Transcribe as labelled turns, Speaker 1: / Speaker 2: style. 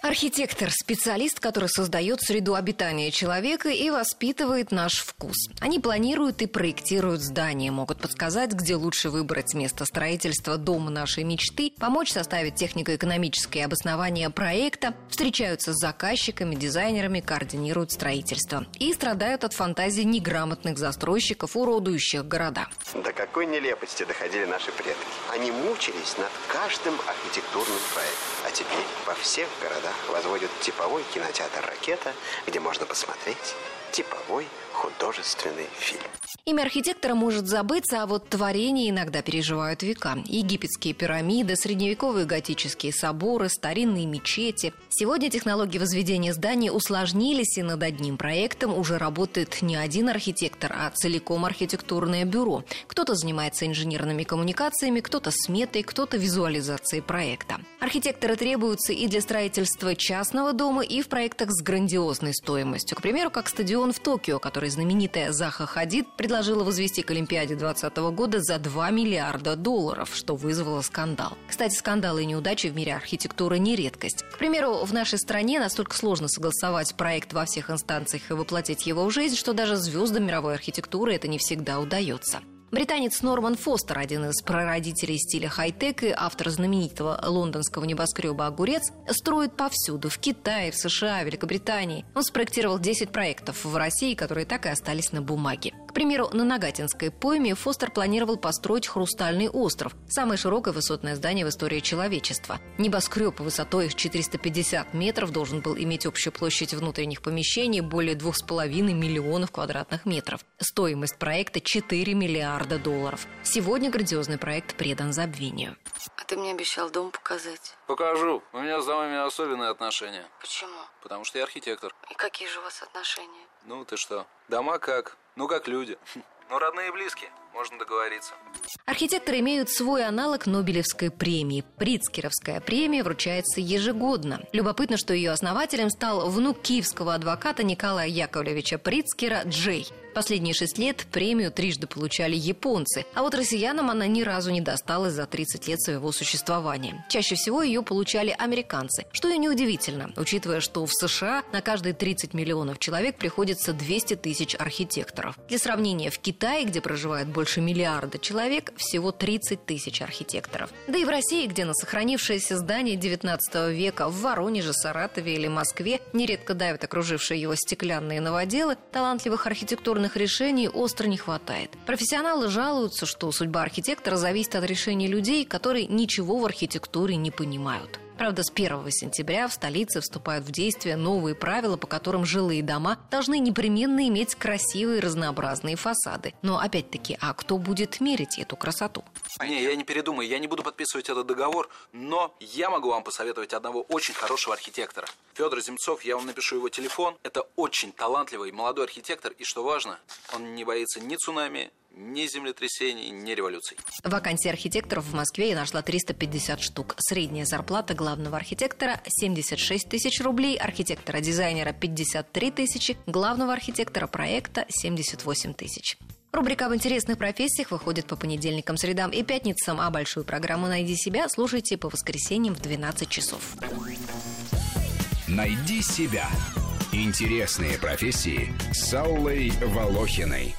Speaker 1: Архитектор – специалист, который создает среду обитания человека и воспитывает наш вкус. Они планируют и проектируют здания, могут подсказать, где лучше выбрать место строительства дома нашей мечты, помочь составить технико-экономическое обоснование проекта, встречаются с заказчиками, дизайнерами, координируют строительство. И страдают от фантазии неграмотных застройщиков, уродующих города.
Speaker 2: До какой нелепости доходили наши предки. Они мучились над каждым архитектурным проектом. А теперь во всех городах возводят типовой кинотеатр «Ракета», где можно посмотреть типовой художественный фильм.
Speaker 1: Имя архитектора может забыться, а вот творения иногда переживают века. Египетские пирамиды, средневековые готические соборы, старинные мечети. Сегодня технологии возведения зданий усложнились, и над одним проектом уже работает не один архитектор, а целиком архитектурное бюро. Кто-то занимается инженерными коммуникациями, кто-то сметой, кто-то визуализацией проекта. Архитекторы требуются и для строительства частного дома, и в проектах с грандиозной стоимостью. К примеру, как стадион в Токио, который знаменитая Заха Хадид предложила возвести к Олимпиаде 2020 года за 2 миллиарда долларов, что вызвало скандал. Кстати, скандалы и неудачи в мире архитектуры не редкость. К примеру, в нашей стране настолько сложно согласовать проект во всех инстанциях и воплотить его в жизнь, что даже звездам мировой архитектуры это не всегда удается. Британец Норман Фостер, один из прародителей стиля хай-тек и автор знаменитого лондонского небоскреба «Огурец», строит повсюду – в Китае, в США, Великобритании. Он спроектировал 10 проектов в России, которые так и остались на бумаге. К примеру, на Нагатинской пойме Фостер планировал построить «Хрустальный остров» – самое широкое высотное здание в истории человечества. Небоскреб высотой в 450 метров должен был иметь общую площадь внутренних помещений более 2,5 миллионов квадратных метров. Стоимость проекта – 4 миллиарда долларов. Сегодня грандиозный проект предан забвению.
Speaker 3: А ты мне обещал дом показать.
Speaker 4: Покажу. У меня с домами особенные отношения.
Speaker 3: Почему?
Speaker 4: Потому что я архитектор.
Speaker 3: И какие же у вас отношения?
Speaker 4: Ну, ты что? Дома как? Ну, как люди. Ну, родные и близкие. Можно договориться.
Speaker 1: Архитекторы имеют свой аналог Нобелевской премии. Прицкеровская премия вручается ежегодно. Любопытно, что ее основателем стал внук киевского адвоката Николая Яковлевича Прицкера Джей. Последние шесть лет премию трижды получали японцы, а вот россиянам она ни разу не досталась за 30 лет своего существования. Чаще всего ее получали американцы, что и неудивительно, учитывая, что в США на каждые 30 миллионов человек приходится 200 тысяч архитекторов. Для сравнения, в Китае, где проживает больше миллиарда человек, всего 30 тысяч архитекторов. Да и в России, где на сохранившееся здание 19 века в Воронеже, Саратове или Москве нередко давят окружившие его стеклянные новоделы, талантливых архитектурных правильных решений остро не хватает. Профессионалы жалуются, что судьба архитектора зависит от решений людей, которые ничего в архитектуре не понимают. Правда, с 1 сентября в столице вступают в действие новые правила, по которым жилые дома должны непременно иметь красивые разнообразные фасады. Но опять-таки, а кто будет мерить эту красоту?
Speaker 4: Не, я не передумаю, я не буду подписывать этот договор, но я могу вам посоветовать одного очень хорошего архитектора. Федор Земцов, я вам напишу его телефон. Это очень талантливый молодой архитектор, и что важно, он не боится ни цунами, ни землетрясений, ни революций.
Speaker 1: Вакансий архитекторов в Москве я нашла 350 штук. Средняя зарплата главного архитектора 76 тысяч рублей, архитектора-дизайнера 53 тысячи, главного архитектора проекта 78 тысяч. Рубрика об интересных профессиях выходит по понедельникам, средам и пятницам, а большую программу «Найди себя» слушайте по воскресеньям в 12 часов.
Speaker 5: «Найди себя» – интересные профессии с Аллой Волохиной.